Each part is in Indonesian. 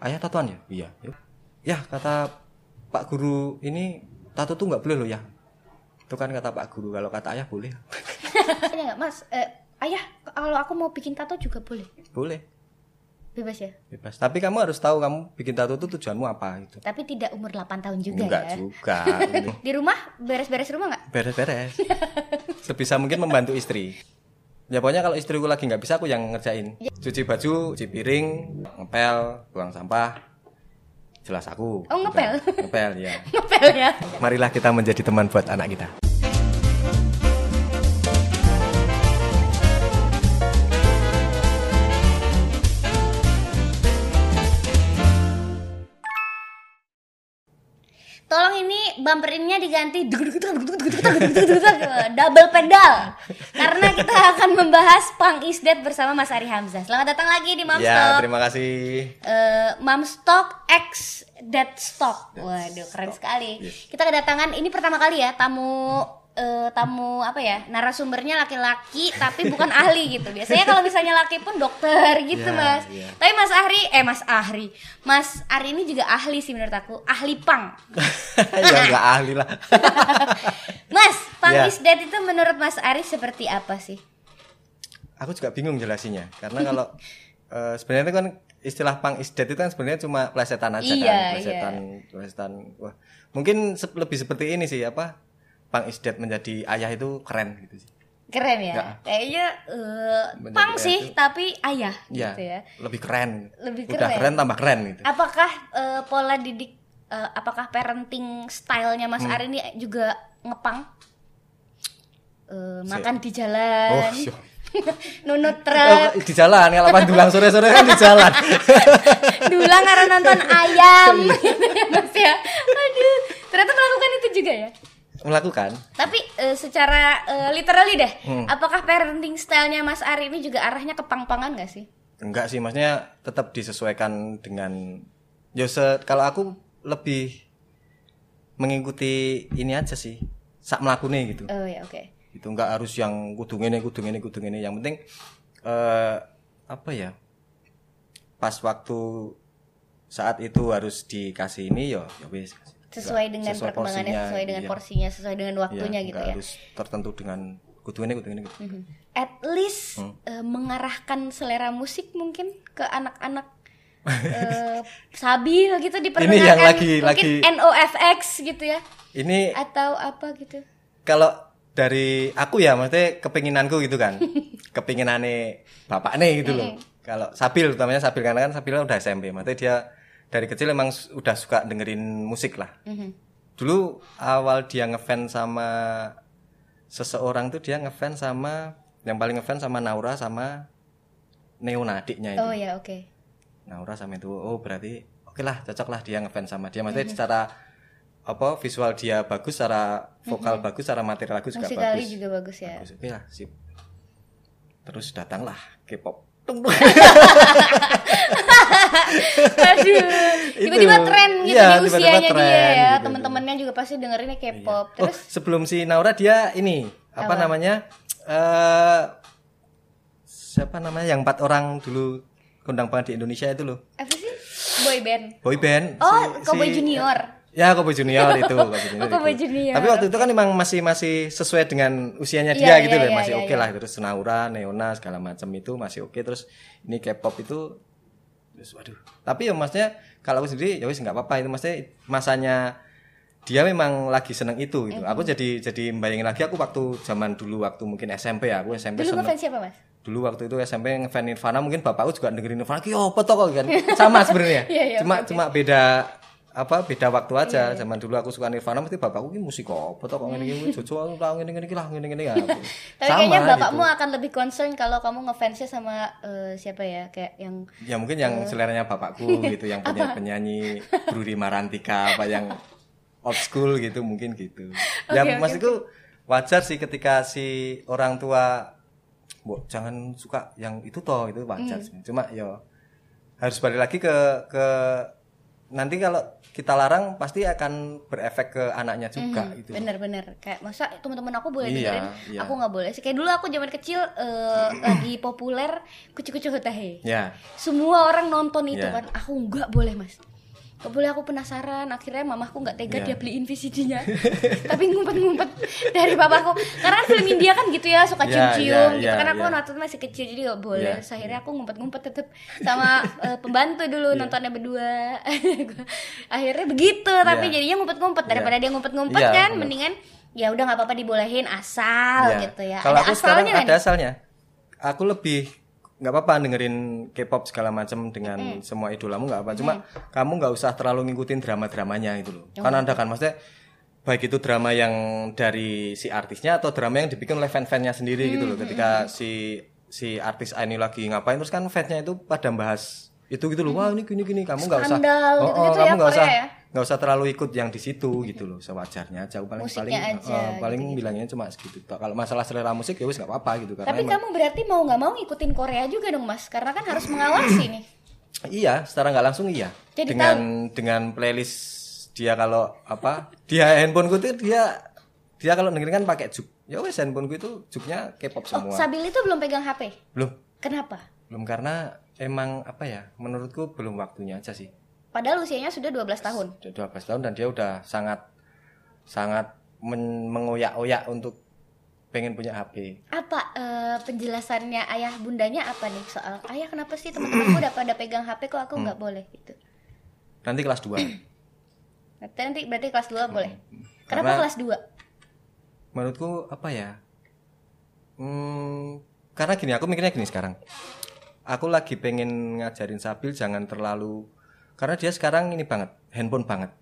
ayah tatoan ya? Iya. Ya kata pak guru ini tato tuh nggak boleh loh ya. Itu kan kata pak guru kalau kata ayah boleh. Nggak, Mas, eh, ayah kalau aku mau bikin tato juga boleh. boleh. Bebas ya. bebas. Tapi kamu harus tahu kamu bikin tato itu tujuanmu apa itu Tapi tidak umur 8 tahun juga enggak ya. juga Di rumah? Beres-beres rumah nggak? beres-beres. Sebisa mungkin membantu istri ya pokoknya kalau istriku lagi nggak bisa aku yang ngerjain. Cuci baju cuci piring ngepel buang sampah. Jelas aku. Oh, ngepel? ngepel ya. Ngepel ya. marilah kita menjadi teman buat anak kita bumper ininya diganti double pedal karena kita akan membahas Pang Is Dead bersama Mas Ari Hamzah. Selamat datang lagi di Mom ya terima kasih Eh, Mom Stock X Dead Stock. Waduh, keren sekali. Kita kedatangan ini pertama kali ya tamu eh, tamu apa ya narasumbernya laki-laki tapi bukan ahli gitu. Biasanya kalau misalnya laki pun dokter gitu Ya, mas. ya. Tapi Mas Ahri, eh Mas Ahri, Mas Ari ini juga ahli sih menurut aku, ahli pang. ya nggak ahli lah Mas, pang Ya. is dead itu menurut Mas Ari seperti apa sih? aku juga bingung jelasinnya karena kalau eh, sebenarnya itu kan istilah pang is dead itu kan sebenarnya cuma plesetan aja Iya, kan plesetan plesetan wah mungkin lebih seperti ini sih apa pang is dead menjadi ayah itu keren gitu sih Keren ya? Nggak. Kayaknya Menjadi pang sih, itu- tapi ayah ya, gitu ya. lebih keren Lebih udah keren. keren tambah keren gitu Apakah eh, pola didik eh, apakah parenting stylenya Mas Hmm. Ari ini juga ngepang? Eh, Si- makan di jalan, oh syo. nunut Oh, truk, di jalan kalau pandulang sore-sore kan di jalan dulang karena nonton ayam, gitu ya Mas ya. Aduh, ternyata melakukan itu juga ya. Melakukan Tapi eh, secara eh, literally deh, Hmm. apakah parenting stylenya Mas Ari ini juga arahnya ke pang-pangan gak sih? enggak sih maksudnya tetap disesuaikan dengan ya se- kalau aku lebih mengikuti ini aja sih sak melakukannya gitu Oh ya oke. itu nggak harus yang kudu ini kudu ini kudu ini yang penting eh apa ya pas waktu saat itu harus dikasih ini yo ya wis Sesuai dengan Sesuai perkembangannya, porsinya, sesuai dengan iya. porsinya, sesuai dengan waktunya Iya, gitu ya. harus tertentu dengan kudu ini kudu ini kudu. Mhm. At least Hmm. eh, mengarahkan selera musik mungkin ke anak-anak eh, sabil gitu diperdengarkan yang lagi- mungkin lagi- NOFX gitu ya ini atau apa gitu. kalau dari aku ya maksudnya kepinginanku gitu kan kepinginane bapak nih gitu loh kalau Sabil utamanya Sabil karena kan Sabil udah SMP maksudnya dia dari kecil emang udah suka dengerin musik lah. Mhm. dulu awal dia ngefans sama seseorang tuh dia ngefans sama yang paling ngefans sama Naura sama Neona adiknya itu. Oh ya oke. Naura sama itu oh berarti oke lah cocok lah dia ngefans sama dia. Maksudnya secara apa visual dia bagus secara vokal bagus secara materi lagu juga Musikali bagus. juga bagus ya. bagus. Oke lah sip. Terus datanglah K-pop Aduh, tiba-tiba tren gitu Iya, di tiba-tiba usianya tren dia ya. gitu. Teman-temannya juga pasti dengerinnya K-pop. oh Terus sebelum si Naura dia ini apa, Apa? namanya eh siapa namanya yang empat orang dulu kondang banget di Indonesia itu loh apa sih? Boy band. boy band Oh, si- Cowboy si- Junior. Ya, Cowboy Junior itu, Cowboy Junior. Oh, Cowboy itu. Junior, Tapi waktu itu kan memang masih masih sesuai dengan usianya Iya, dia iya, gitu loh, iya, masih iya, oke iya. lah. Terus Naura, Neona segala macam itu masih oke. Terus ini K-pop itu terus waduh. Tapi ya maksudnya kalau aku sendiri ya wis nggak apa-apa itu maksudnya masanya dia memang lagi seneng itu gitu. Aku jadi jadi bayangin lagi aku waktu zaman dulu waktu mungkin SMP ya, aku SMP Dulu seneng ngefans siapa, Mas? dulu waktu itu SMP ngefans Nirvana mungkin bapakku juga dengerin Nirvana ki apa toh kok kan sama sebenarnya Iya, iya, cuma oke. cuma beda apa beda waktu aja zaman dulu aku suka Nirvana mesti bapakku ki musik apa toh kok ngene iki jojo aku lah ngene ngene iki lah ngene ngene ya Tapi kayaknya Sama bapakmu gitu. akan lebih concern kalau kamu ngefansnya sama eh, siapa ya? Kayak yang ya mungkin yang seleranya bapakku gitu yang punya penyanyi Brudi Marantika apa yang old school gitu mungkin gitu ya Oke, oke, maksudku wajar sih ketika si orang tua Bu, jangan suka yang itu toh itu wajar Hmm. sih. Cuma ya harus balik lagi ke ke nanti kalau kita larang pasti akan berefek ke anaknya juga gitu. Bener-bener kayak masa teman-teman aku boleh Iya, dengerin, iya. aku nggak boleh sih. Kayak dulu aku zaman kecil eh, lagi populer kucu-kucu hutahe. Ya. Semua orang nonton itu Iya. kan, aku nggak boleh mas. Gak boleh aku penasaran. Akhirnya mamaku nggak tega Iya. dia beliin VCD-nya. Tapi ngumpet-ngumpet dari papaku. Karena film India kan gitu ya suka Iya, cium-cium. iya, gitu iya, kan aku iya. waktu itu masih kecil jadi gak boleh. Iya, Terus akhirnya aku ngumpet-ngumpet tetep sama eh, pembantu dulu Iya. nontonnya berdua. akhirnya begitu. Tapi Iya. jadinya ngumpet-ngumpet daripada dia ngumpet-ngumpet Iya, kan, bener. mendingan ya udah nggak apa-apa dibolehin asal Ya. gitu ya. Kalau ada aku sekarang ada asalnya. Aku lebih nggak apa-apa dengerin K-pop segala macam dengan semua idolamu nggak apa. Cuma kamu nggak usah terlalu ngikutin drama-dramanya itu loh. Oh, Kan ada kan maksudnya baik itu drama yang dari si artisnya atau drama yang dibikin oleh fan-fannya sendiri gitu Hmm, loh. Ketika si si artis ini lagi ngapain terus kan fansnya itu pada bahas itu gitu loh. Wah ini gini gini kamu nggak usah. Oh, oh, gitu-gitu kamu ya, nggak usah ya? Nggak usah terlalu ikut yang di situ gitu loh sewajarnya aja paling Musiknya paling aja, eh, paling gitu-gitu. bilangnya cuma segitu kalau masalah selera musik ya wis nggak apa-apa gitu karena Tapi emang- kamu berarti mau nggak mau ngikutin Korea juga dong mas, karena kan harus mengawasi nih. iya secara nggak langsung iya Jadi dengan dengan playlist dia kalau apa dia handphoneku itu dia dia kalau dengerin kan pakai juk ya wes handphoneku itu juknya K-pop Oh, semua Sabil itu belum pegang HP. belum Kenapa? belum karena emang apa ya menurutku belum waktunya aja sih Padahal usianya sudah 12 tahun. Udah 12 tahun dan dia udah sangat sangat men- mengoyak-oyak untuk pengen punya HP Apa eh, penjelasannya ayah bundanya apa nih soal ayah kenapa sih teman-temanku udah pada pegang HP kok aku Hmm. nggak boleh gitu. nanti kelas 2 Nanti, nanti berarti kelas 2 boleh. Kenapa Hmm. Karena- kelas 2? menurutku apa ya hmm, karena gini aku mikirnya gini sekarang aku lagi pengen ngajarin Sabil jangan terlalu karena dia sekarang ini banget handphone banget.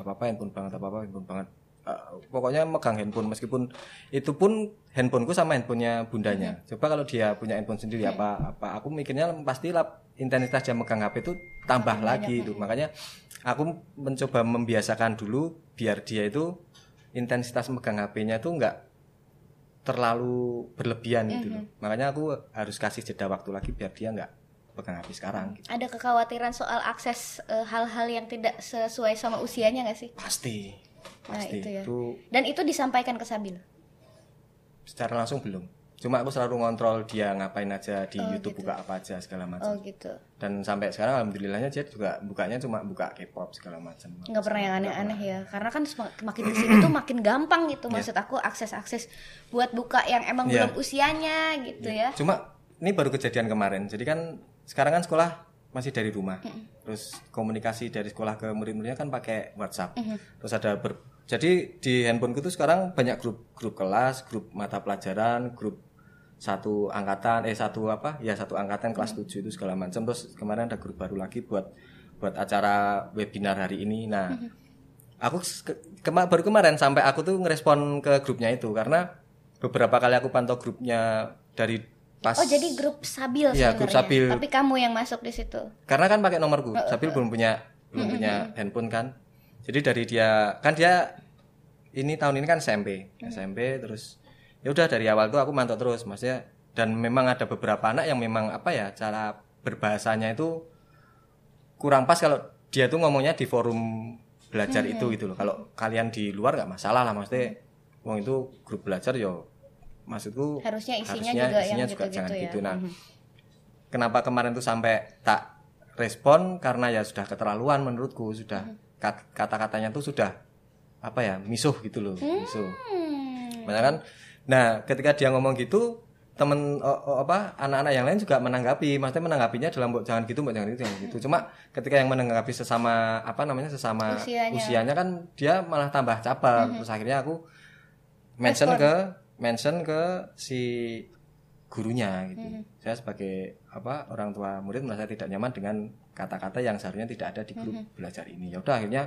Apa apa handphone banget apa apa handphone banget. Eh, pokoknya megang handphone meskipun itu pun handphoneku sama handphonenya bundanya. Coba kalau dia punya handphone sendiri apa apa aku mikirnya pasti lah intensitas dia megang HP itu tambah lagi itu. Makanya aku mencoba membiasakan dulu biar dia itu intensitas megang HP-nya tuh nggak terlalu berlebihan gitu loh. Makanya aku harus kasih jeda waktu lagi biar dia nggak pegang HP sekarang. gitu. Ada kekhawatiran soal akses eh, hal-hal yang tidak sesuai sama usianya nggak sih? Pasti. Nah, Pasti. itu ya. Itu Dan itu disampaikan ke Sabil. secara langsung belum. Cuma aku selalu ngontrol dia ngapain aja di YouTube buka apa aja segala Oh macam. gitu. Dan sampai sekarang alhamdulillahnya dia juga bukanya cuma buka K-pop segala macam. nggak pernah yang aneh-aneh ya karena kan makin ke sini tuh makin gampang gitu maksud aku akses-akses buat buka yang emang Iya. belum usianya gitu ya Cuma ini baru kejadian kemarin. Jadi kan sekarang kan sekolah masih dari rumah. Terus komunikasi dari sekolah ke murid-muridnya kan pakai WhatsApp. Terus ada ber jadi di handphoneku tuh sekarang banyak grup grup kelas, grup mata pelajaran, grup satu angkatan eh satu apa? Ya satu angkatan kelas 7 itu segala macam. Terus kemarin ada grup baru lagi buat buat acara webinar hari ini. Nah, aku ke- kema- baru kemarin sampai aku tuh ngerespon ke grupnya itu karena beberapa kali aku pantau grupnya dari pas oh jadi grup Sabil Iya, grup Sabil. tapi kamu yang masuk di situ? Karena kan pakai nomorku Sabil belum punya belum punya handphone kan. Jadi dari dia kan dia ini tahun ini kan SMP SMP terus ya udah dari awal tuh aku mantau terus maksudnya. Dan memang ada beberapa anak yang memang apa ya cara berbahasanya itu kurang pas kalau dia tuh ngomongnya di forum belajar itu gitu loh. Kalau kalian di luar nggak masalah lah maksudnya. Wong itu grup belajar yo maksudku harusnya isinya harusnya juga isinya yang juga gitu-gitu jangan ya. gitu. Nah kenapa kemarin tuh sampai tak respon? Karena ya sudah keterlaluan menurutku sudah kat- kata-katanya tuh sudah apa ya misuh gitu loh misuh. Hmm. Makanya kan? Nah ketika dia ngomong gitu temen oh, oh, apa anak-anak yang lain juga menanggapi. Maksudnya menanggapinya dalam "Mbok, jangan gitu mbok jangan gitu jangan gitu. Cuma ketika yang menanggapi sesama apa namanya sesama Usianya. usianya kan dia malah tambah caper terus akhirnya aku mention ke mention ke si gurunya gitu. Saya sebagai apa orang tua murid merasa tidak nyaman dengan kata-kata yang seharusnya tidak ada di grup belajar ini. Ya udah akhirnya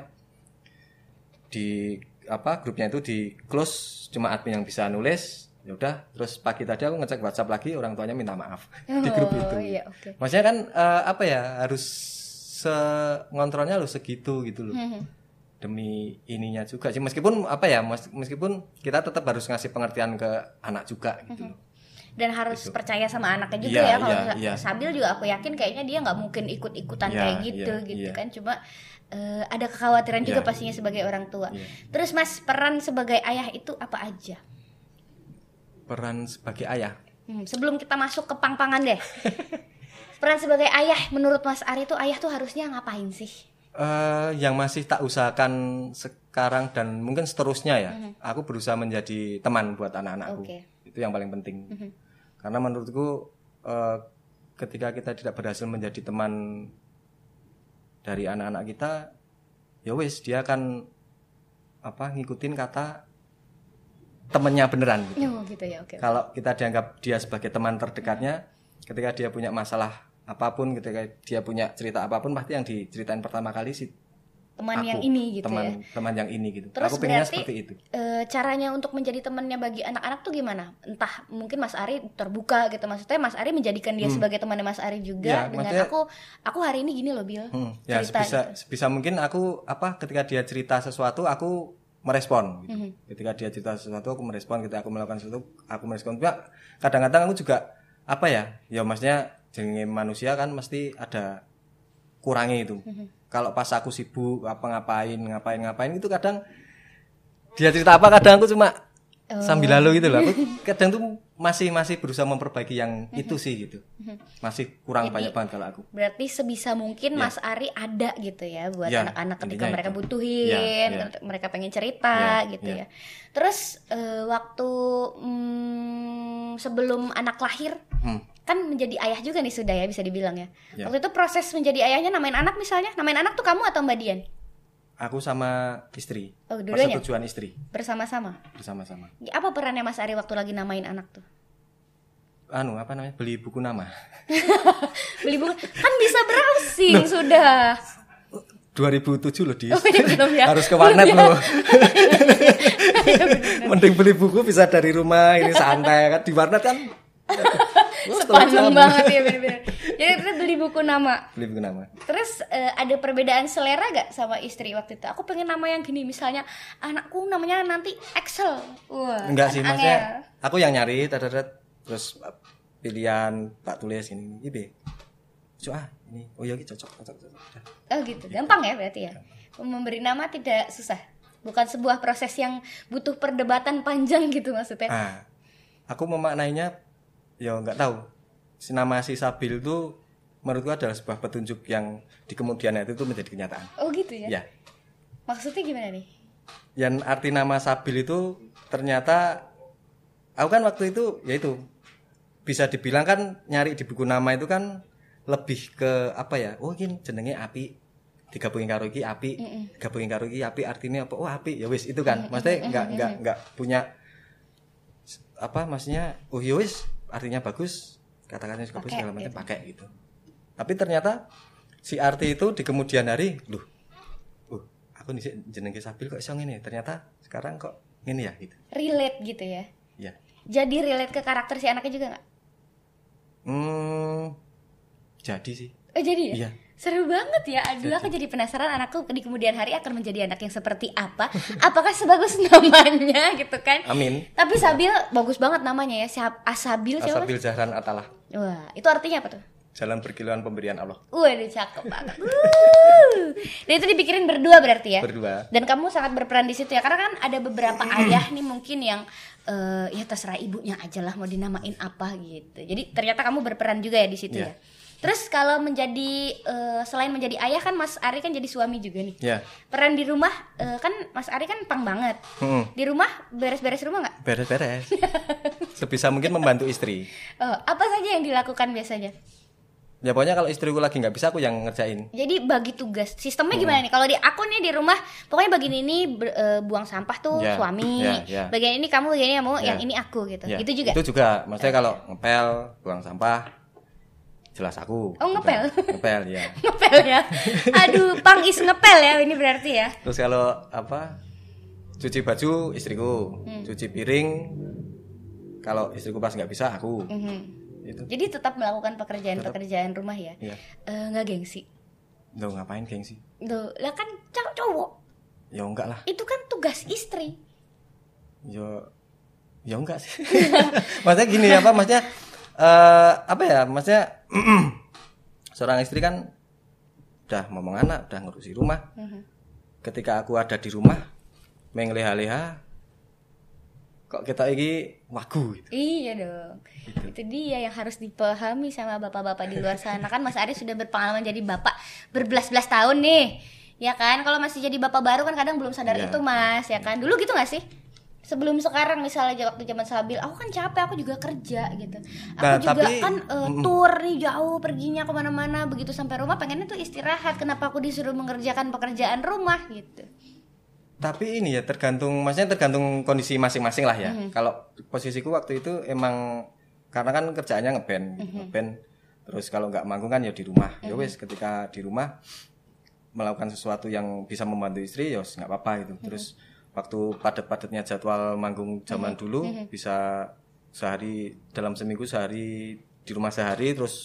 di apa grupnya itu di close cuma admin yang bisa nulis. Ya udah terus pagi tadi aku ngecek WhatsApp lagi orang tuanya minta maaf di grup Oh, itu. iya, oke. maksudnya kan eh, apa ya harus se ngontrolnya harus segitu gitu loh. Hmm. Demi ininya juga sih. Meskipun apa ya mes- meskipun kita tetap harus ngasih pengertian ke anak juga gitu loh. Dan harus percaya sama anaknya juga Iya, ya kalau iya, misalnya iya. Sabil juga aku yakin kayaknya dia nggak mungkin ikut-ikutan Iya, kayak gitu iya, gitu iya. kan. Cuma eh, ada kekhawatiran juga Iya. pastinya sebagai orang tua. Iya. terus mas peran sebagai ayah itu apa aja? Peran sebagai ayah? Hmm, sebelum kita masuk ke pang-pangan deh. Peran sebagai ayah menurut mas Ari tuh ayah tuh harusnya ngapain sih eh yang masih tak usahakan sekarang dan mungkin seterusnya ya. Aku berusaha menjadi teman buat anak-anakku. Oke. itu yang paling penting. Karena menurutku eh, ketika kita tidak berhasil menjadi teman dari anak-anak kita ya wis dia akan apa ngikutin kata temennya beneran gitu. oh gitu ya oke. Kalau kita dianggap dia sebagai teman terdekatnya ketika dia punya masalah apa pun ketika dia punya cerita apa pun pasti yang diceritain pertama kali sih teman aku, yang ini gitu teman ya teman yang ini gitu Terus aku pengennya berarti- seperti itu Eh, caranya untuk menjadi temannya bagi anak-anak tuh gimana? Entah mungkin Mas Ari terbuka gitu maksudnya Mas Ari menjadikan dia sebagai temannya Mas Ari juga Ya, dengan maksudnya- aku aku hari ini gini loh Bil. Hmm, ya cerita sebisa gitu. sebisa mungkin aku apa ketika dia cerita sesuatu aku merespon gitu. Mhm. ketika dia cerita sesuatu aku merespon ketika aku melakukan sesuatu aku merespon Cuma kadang-kadang aku juga apa ya ya maksudnya jenenge manusia kan mesti ada kurangnya itu Mhm. kalau pas aku sibuk apa ngapain ngapain ngapain itu kadang dia cerita apa kadang aku cuma Oh. sambil lalu gitu loh aku kadang tuh masih masih berusaha memperbaiki yang Mhm. itu sih gitu masih kurang banyak banget kalau aku Berarti sebisa mungkin Mas Ari ada gitu ya buat Ya, anak-anak ketika intinya mereka itu. butuhin, Ya, ya. ketika mereka pengen cerita Ya, gitu ya. ya. Terus eh, waktu mm, sebelum anak lahir Hmm. Kan menjadi ayah juga nih sudah ya bisa dibilang ya. Ya. Waktu itu proses menjadi ayahnya namain anak misalnya, namain anak tuh kamu atau Mbak Dian? Aku sama istri. Oh, dua-duanya? Persetujuan istri Bersama-sama. bersama-sama. Apa perannya Mas Ari waktu lagi namain anak tuh? Anu apa namanya? Beli buku nama. Beli buku kan bisa browsing sudah. 2007 loh di. Oh, iya, belum ya. Harus ke warnet loh. Mending beli buku bisa dari rumah ini santai kan di warnet kan. Sepanjang banget ya bener-bener. Jadi kita beli buku nama. Beli buku nama. Terus eh, ada perbedaan selera gak sama istri waktu itu? Aku pengen nama yang gini misalnya anakku namanya nanti Excel. Wah. Enggak sih maksudnya aku yang nyari terus uh, pilihan tak tulis ini ini. Cuk, ah ini oh iya ini cocok cocok cocok. Oh gitu, gampang ya berarti ya. Memberi nama tidak susah. Bukan sebuah proses yang butuh perdebatan panjang gitu maksudnya. Ah, aku memaknainya ya nggak tahu. Si nama si Sabil itu menurutku adalah sebuah petunjuk yang di kemudian hari itu menjadi kenyataan. Oh gitu ya. Ya. Maksudnya gimana nih? Yang arti nama Sabil itu ternyata aku kan waktu itu ya itu bisa dibilang kan nyari di buku nama itu kan lebih ke apa ya? Oh, ini jenenge api digabungin karo iki api, gabungin karo iki api artinya apa? Oh, api. Ya wis itu kan. Maksudnya nggak nggak nggak punya apa maksudnya oh ya wis artinya bagus kata-katanya juga bagus segala macam gitu. pakai gitu tapi ternyata si arti itu di kemudian hari loh uh aku nih jenenge sabil kok iso ngene ternyata sekarang kok ngene ya gitu Relate gitu ya. ya Jadi relate ke karakter si anaknya juga nggak? hmm jadi sih Oh jadi ya? Iya. Seru banget ya. Aduh, aku jadi penasaran anakku di kemudian hari akan menjadi anak yang seperti apa? Apakah sebagus namanya gitu kan? amin Tapi Sabil bagus banget namanya ya. Siap Asabil siapa? asabil zahran atalah Wah, itu artinya apa tuh? jalan berkiluan pemberian Allah Waduh, cakep banget. Dan itu dipikirin berdua berarti ya? berdua Dan kamu sangat berperan di situ ya, karena kan ada beberapa ayah nih mungkin yang eh, ya terserah ibunya aja lah mau dinamain apa gitu. Jadi ternyata kamu berperan juga ya di situ Iya. ya. Terus kalau menjadi eh, selain menjadi ayah kan Mas Ari kan jadi suami juga nih. ya Peran di rumah eh, kan Mas Ari kan pang banget. Hmm, Di rumah beres-beres rumah nggak? beres-beres sebisa mungkin membantu istri Oh, apa saja yang dilakukan biasanya? ya pokoknya kalau istriku lagi nggak bisa aku yang ngerjain Jadi bagi tugas. Sistemnya gimana nih? Kalau di aku nih di rumah, pokoknya bagian ini eh, buang sampah tuh Ya, suami. ya, ya. Bagian ini kamu, bagian ini kamu, Ya. yang ini aku gitu. Ya, Itu juga. Itu juga. Maksudnya kalau ngepel, buang sampah, jelas aku. Oh, ngepel? Udah. Ngepel ya. ngepel ya. Aduh, pang is ngepel ya ini berarti ya. Terus kalau apa? Cuci baju istriku, Hmm. cuci piring. Kalau istriku pas nggak bisa aku. Mhm. Itu. Jadi tetap melakukan pekerjaan-pekerjaan rumah ya. Iya. Eh, nggak gengsi. Lo ngapain gengsi? Tuh, lah kan cowok cowok. Ya enggak lah. Itu kan tugas istri. Ya Ya enggak sih. maksudnya gini apa maksudnya eh apa ya? Maksudnya seorang istri kan udah ngomong anak, udah ngurusi rumah. Ketika aku ada di rumah mengleha-leha kok kita ini wagu gitu. Iya dong. Itu dia yang harus dipahami sama bapak-bapak di luar sana kan Mas Ari sudah berpengalaman jadi bapak berbelas-belas tahun nih. Ya kan? Kalau masih jadi bapak baru kan kadang belum sadar Iya. itu Mas, ya kan? Dulu gitu gak sih? Sebelum sekarang misalnya aja waktu zaman Sabil, aku kan capek, aku juga kerja gitu. Aku Nah, juga tapi- kan eh, tour nih jauh perginya ke mana-mana, begitu sampai rumah pengennya tuh istirahat. Kenapa aku disuruh mengerjakan pekerjaan rumah gitu? Tapi ini ya tergantung, maksudnya tergantung kondisi masing-masing lah ya. Kalau posisiku waktu itu emang karena kan kerjaannya ngeband, ngeband. Terus kalau nggak manggung kan ya di rumah. Ya wes ketika di rumah melakukan sesuatu yang bisa membantu istri ya nggak apa-apa gitu. Terus waktu padat-padatnya jadwal manggung zaman dulu bisa sehari dalam seminggu sehari di rumah sehari terus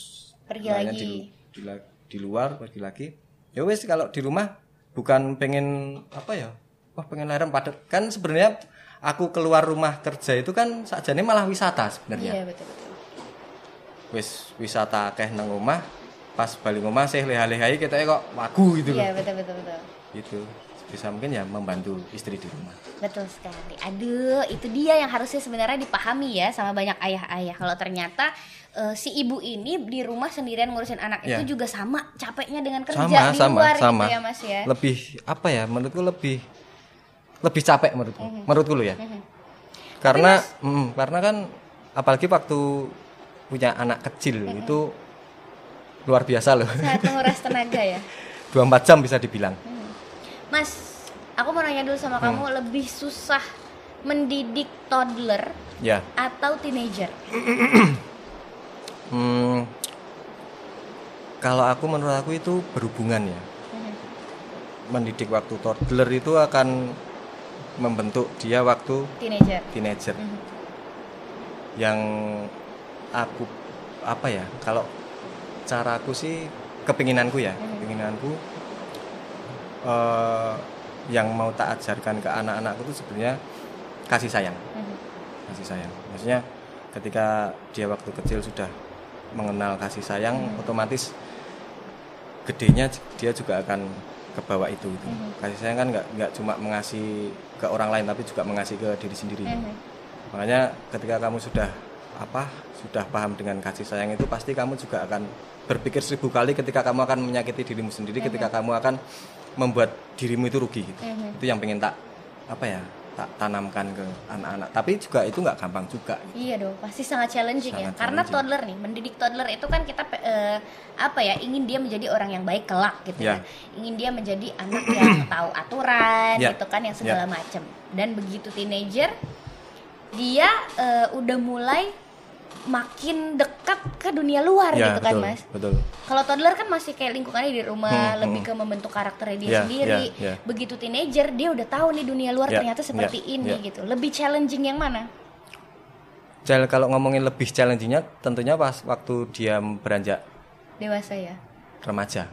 Pergi lagi. di, di, di luar pergi lagi. Ya wes kalau di rumah bukan pengen apa ya? Wah pengen larang padat kan sebenarnya aku keluar rumah kerja itu kan sakjane malah wisata sebenarnya Iya betul betul. wis wisata akeh nang omah pas balik omah sih leha-lehai kita kok wagu gitu Iya betul betul betul. gitu bisa mungkin ya membantu istri di rumah Betul sekali. Aduh, itu dia yang harusnya sebenarnya dipahami ya sama banyak ayah-ayah. Kalau ternyata eh, si ibu ini di rumah sendirian ngurusin anak Ya. itu juga sama capeknya dengan kerja sama di sama luar sama gitu ya Mas ya. lebih apa ya menurutku lebih lebih capek menurutku Mhm. menurutku lo ya karena mm, karena kan apalagi waktu punya anak kecil Mhm. itu luar biasa loh Sangat menguras tenaga ya. 24 jam bisa dibilang Mas, aku mau nanya dulu sama Hmm. kamu lebih susah mendidik toddler ya atau teenager? Hmm, kalau aku menurut aku itu berhubungan ya. Mhm. Mendidik waktu toddler itu akan membentuk dia waktu Teenager. teenager. Mhm. Yang aku apa ya? Kalau cara aku sih kepinginanku ya, Mhm. kepinginanku eh, yang mau tak ajarkan ke anak-anakku itu sebenarnya kasih sayang. Mhm. kasih sayang. Maksudnya ketika dia waktu kecil sudah mengenal kasih sayang, otomatis gedenya dia juga akan ke bawah itu. gitu. Kasih sayang kan nggak nggak cuma mengasihi ke orang lain, tapi juga mengasihi ke diri sendiri. Mhm. Makanya ketika kamu sudah apa sudah paham dengan kasih sayang itu pasti kamu juga akan berpikir seribu kali ketika kamu akan menyakiti dirimu sendiri, ketika kamu akan membuat dirimu itu rugi. Gitu. Mhm. Itu yang pengen tak apa ya tak tanamkan ke anak-anak. Tapi juga itu nggak gampang juga. Iya dong, pasti sangat challenging ya. Sangat Karena challenging. toddler nih, mendidik toddler itu kan kita eh, apa ya, ingin dia menjadi orang yang baik kelak gitu Ya. ya. Ingin dia menjadi anak yang tahu aturan Ya. gitu kan yang segala Ya. macam. Dan begitu teenager dia eh, udah mulai makin dekat ke dunia luar Ya, gitu kan, betul, Mas. Betul. Kalau toddler kan masih kayak lingkungannya di rumah, Hmm, lebih hmm. ke membentuk karakternya dia Ya, sendiri. ya, ya. Begitu teenager dia udah tahu nih dunia luar Ya, ternyata seperti ya, ini ya. gitu. Lebih challenging yang mana? Jal kalau ngomongin lebih challengingnya tentunya pas waktu dia beranjak Dewasa ya. remaja.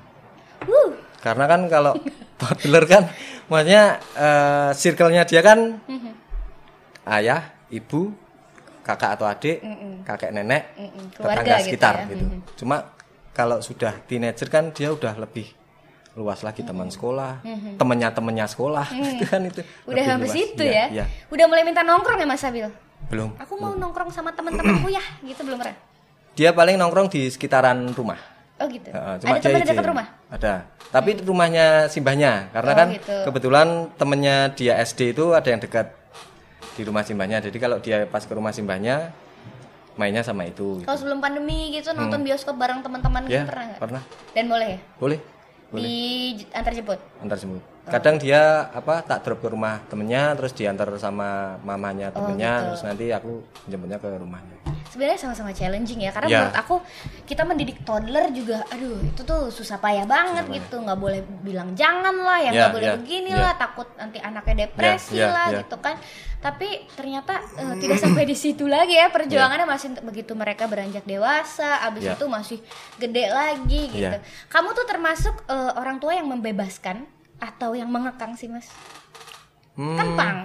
Wuh. Karena kan kalau toddler kan maksudnya eh, circle-nya dia kan Mhm. ayah, ibu, kakak atau adik, Mm-mm. kakek nenek, Mm-mm, tetangga keluarga gitu sekitar ya. gitu. Mhm. Cuma kalau sudah teenager kan dia udah lebih luas lagi teman sekolah, temennya temennya sekolah, itu kan itu. Udah luas. situ Iya, ya. iya. Udah mulai minta nongkrong ya Mas Sabil. Belum. Aku mau nongkrong sama teman-temanku ya, gitu belum pernah. Dia paling nongkrong di sekitaran rumah. Oh gitu. Heeh, Ada dia teman dekat rumah? Ada. Tapi rumahnya simbahnya, karena Oh, kan gitu. kebetulan temennya dia SD itu ada yang dekat di rumah simbahnya. Jadi kalau dia pas ke rumah simbahnya mainnya sama itu. Kalau sebelum pandemi gitu nonton bioskop bareng teman-teman gitu Ya, pernah nggak? pernah. Dan boleh ya? Boleh. Boleh. Di antar jemput. Antar semua. Kadang dia apa tak drop ke rumah temennya, terus diantar sama mamanya temennya, gitu. terus nanti aku jemputnya ke rumahnya. Sebenarnya sama-sama challenging ya, karena Ya. menurut aku kita mendidik toddler juga, aduh itu tuh susah payah banget gitu, nggak boleh bilang jangan lah, ya Ya, nggak boleh ya, begini ya. lah, takut nanti anaknya depresi Ya, ya, lah ya. gitu kan. Tapi ternyata eh, tidak sampai di situ lagi ya perjuangannya masih begitu mereka beranjak dewasa, abis Ya. itu masih gede lagi gitu. Ya. Kamu tuh termasuk eh, orang tua yang membebaskan atau yang mengekang sih mas? Hmm, Kan pang.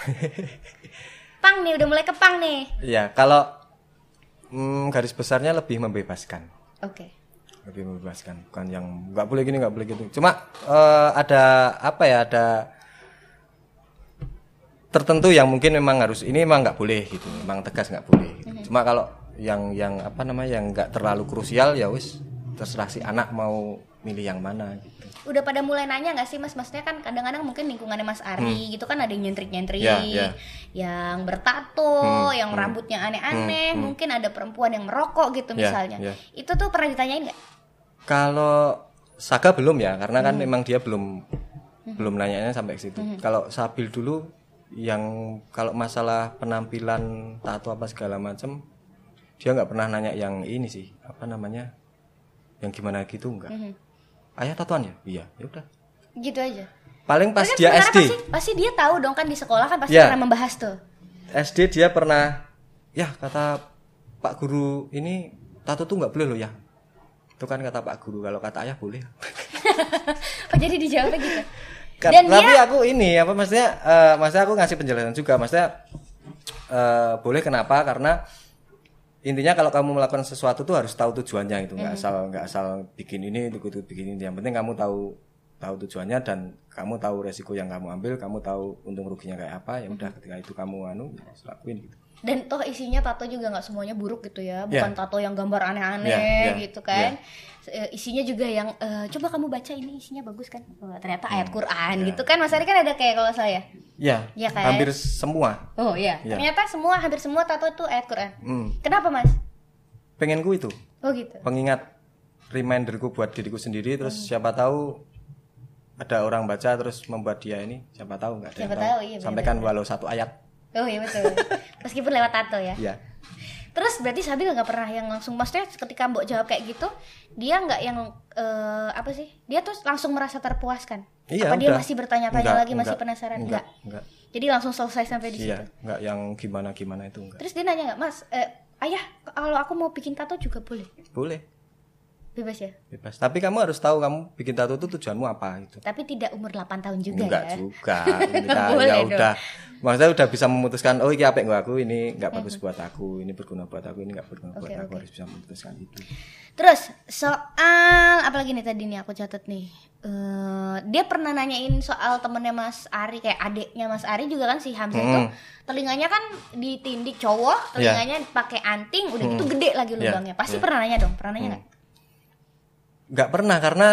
pang nih, udah mulai ke pang nih. Iya, kalau mm, garis besarnya lebih membebaskan. Oke. Lebih membebaskan, bukan yang nggak boleh gini, nggak boleh gitu. Cuma eh, ada apa ya, ada tertentu yang mungkin memang harus ini memang nggak boleh gitu, memang tegas nggak boleh. gitu. Cuma kalau yang yang apa namanya yang nggak terlalu krusial ya wis terserah si anak mau milih yang mana gitu. Udah pada mulai nanya nggak sih mas? Maksudnya kan kadang-kadang mungkin lingkungannya Mas Ari gitu kan ada yang nyentrik-nyentrik, Ya, ya. yang bertato, Hmm, yang rambutnya aneh-aneh, mungkin ada perempuan yang merokok gitu Ya, misalnya. ya. Itu tuh pernah ditanyain nggak? Kalau Saga belum ya, karena Hmm. kan memang dia belum belum nanyanya sampai ke situ. Kalau Sabil dulu yang kalau masalah penampilan tato apa segala macam, dia nggak pernah nanya yang ini sih, apa namanya, yang gimana gitu enggak. Mhm. Ayah tatoan ya? Iya, ya udah. Gitu aja. Paling pas kan dia SD, Pasti, pasti dia tahu dong kan di sekolah kan pasti Ya. pernah membahas tuh. SD dia pernah, ya kata Pak Guru ini tato tuh nggak boleh loh ya. Itu kan kata Pak Guru, kalau kata ayah boleh. Oh jadi dijawabnya gitu. Dan tapi dia- aku ini apa maksudnya eh, maksudnya aku ngasih penjelasan juga maksudnya eh, boleh kenapa karena intinya kalau kamu melakukan sesuatu tuh harus tahu tujuannya itu nggak asal nggak asal bikin ini itu itu bikin ini. Yang penting kamu tahu tahu tujuannya dan kamu tahu resiko yang kamu ambil kamu tahu untung ruginya kayak apa ya udah ketika itu kamu anu ya lakuin gitu Dan toh isinya tato juga nggak semuanya buruk gitu ya, Ya. bukan tato yang gambar aneh-aneh Ya, ya, gitu kan. Eh, Isinya juga yang eh, coba kamu baca ini isinya bagus kan? Wah, ternyata ayat Quran gitu kan. Mas Ari kan ada kayak kalau saya. ya Iya kan? hampir semua Oh iya. Ya. Ternyata semua hampir semua tato itu ayat Quran. hmm. Kenapa mas? pengenku itu Oh gitu. pengingat reminderku buat diriku sendiri terus siapa tahu ada orang baca terus membuat dia ini siapa tahu nggak ada yang Siapa tahu, iya, sampaikan walau satu ayat Oh iya betul. Meskipun lewat tato ya. ya Terus berarti Sabil nggak pernah yang langsung maksudnya ketika Mbok jawab kayak gitu, dia nggak yang eh, apa sih? Dia tuh langsung merasa terpuaskan. Iya, apa dia udah. masih bertanya-tanya Enggak, lagi, masih enggak, penasaran? enggak Enggak. enggak Jadi langsung selesai sampai di iya situ. enggak yang gimana gimana itu enggak Terus dia nanya nggak, Mas, eh, ayah kalau aku mau bikin tato juga boleh? boleh Bebas ya? bebas. Tapi kamu harus tahu kamu bikin tato itu tujuanmu apa itu Tapi tidak umur 8 tahun juga enggak ya? juga. Boleh ya udah. Maksudnya udah bisa memutuskan oh ini apa enggak aku? Ini enggak bagus buat aku. Ini berguna buat aku. Ini enggak berguna buat Oke, aku. harus bisa memutuskan itu. Terus soal apa lagi nih tadi nih aku catat nih. Eh, dia pernah nanyain soal temennya Mas Ari kayak adiknya Mas Ari juga kan si Hamzah itu. Hmm. telinganya kan ditindik cowok, telinganya pakai anting, udah gitu gede lagi Iya, lubangnya. Pasti iya. pernah nanya dong, pernah nanya nggak? Nggak pernah karena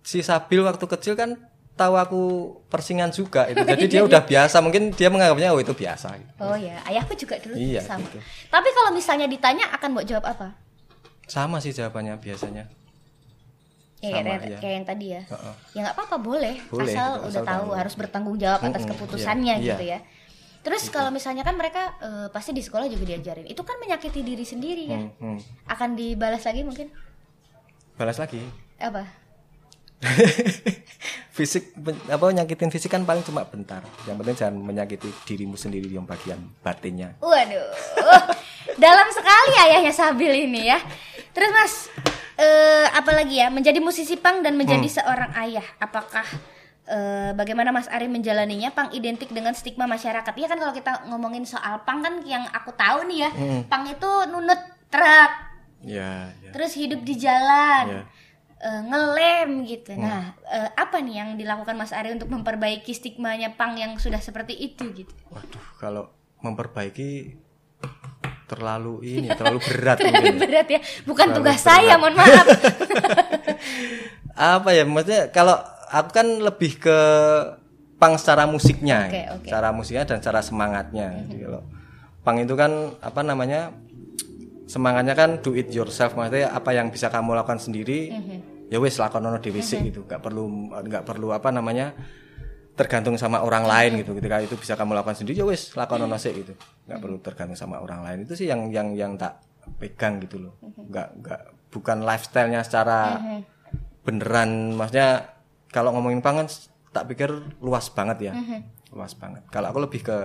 si Sabil waktu kecil kan tahu aku persingan juga itu jadi dia udah biasa mungkin dia menganggapnya oh itu biasa gitu. Oh ya, ayahku juga dulu Iya, sama. gitu. Tapi kalau misalnya ditanya akan mau jawab apa? sama sih jawabannya biasanya Ya, Sama, kayak, iya. kayak yang tadi ya. Heeh. Ya nggak apa-apa boleh, Boleh, asal gitu, udah asal tahu tahu. harus bertanggung jawab atas keputusannya iya, gitu ya. Terus kalau misalnya kan mereka eh, pasti di sekolah juga diajarin, itu kan menyakiti diri sendiri ya. Hmm, hmm. Akan dibalas lagi mungkin balas lagi apa? fisik apa nyakitin fisik kan paling cuma bentar yang penting jangan menyakiti dirimu sendiri yang bagian batinnya Waduh, dalam sekali ayahnya Sabil ini ya. Terus Mas, eh, apalagi ya menjadi musisi pang dan menjadi Hmm. seorang ayah, apakah eh, bagaimana Mas Ari menjalaninya? Pang identik dengan stigma masyarakat. Iya kan kalau kita ngomongin soal pang kan yang aku tahu nih ya, Hmm. pang itu nunut truk, ya ya terus hidup di jalan. ya eh, ngelem gitu. Hmm. Nah, eh, apa nih yang dilakukan Mas Ari untuk memperbaiki stigmanya pang yang sudah seperti itu gitu? waduh kalau memperbaiki terlalu ini terlalu berat mungkin. berat ya bukan Terlalu tugas berat. saya mohon maaf apa ya maksudnya kalau aku kan lebih ke pang secara musiknya Oke, ya. oke. cara musiknya dan cara semangatnya Jadi kalau pang itu kan apa namanya semangatnya kan do it yourself maksudnya apa yang bisa kamu lakukan sendiri ya wes lakonono dhewe sik gitu. Nggak perlu nggak perlu apa namanya tergantung sama orang lain gitu. Ketika itu bisa kamu lakukan sendiri ya wes lakonono sik gitu. Nggak perlu tergantung sama orang lain. Itu sih yang yang yang tak pegang gitu loh. Nggak nggak bukan lifestyle-nya secara beneran. Maksudnya kalau ngomongin pangan tak pikir luas banget ya. Luas banget. Kalau aku lebih ke